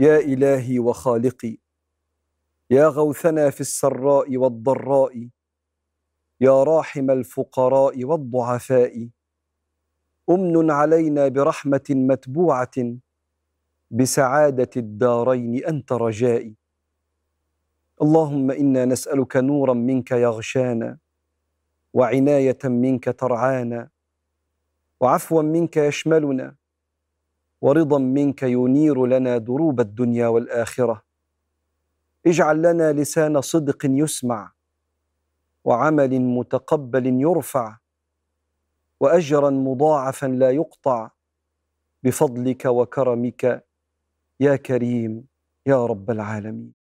يا إلهي وخالقي يا غوثنا في السراء والضراء يا راحم الفقراء والضعفاء أمن علينا برحمة متبوعة بسعادة الدارين أنت رجائي. اللهم إنا نسألك نورا منك يغشانا وعناية منك ترعانا. وعفوا منك يشملنا ورضا منك ينير لنا دروب الدنيا والآخرة. اجعل لنا لسان صدق يسمع وعمل متقبل يرفع وأجرا مضاعفا لا يقطع. بفضلك وكرمك يا كريم يا رب العالمين.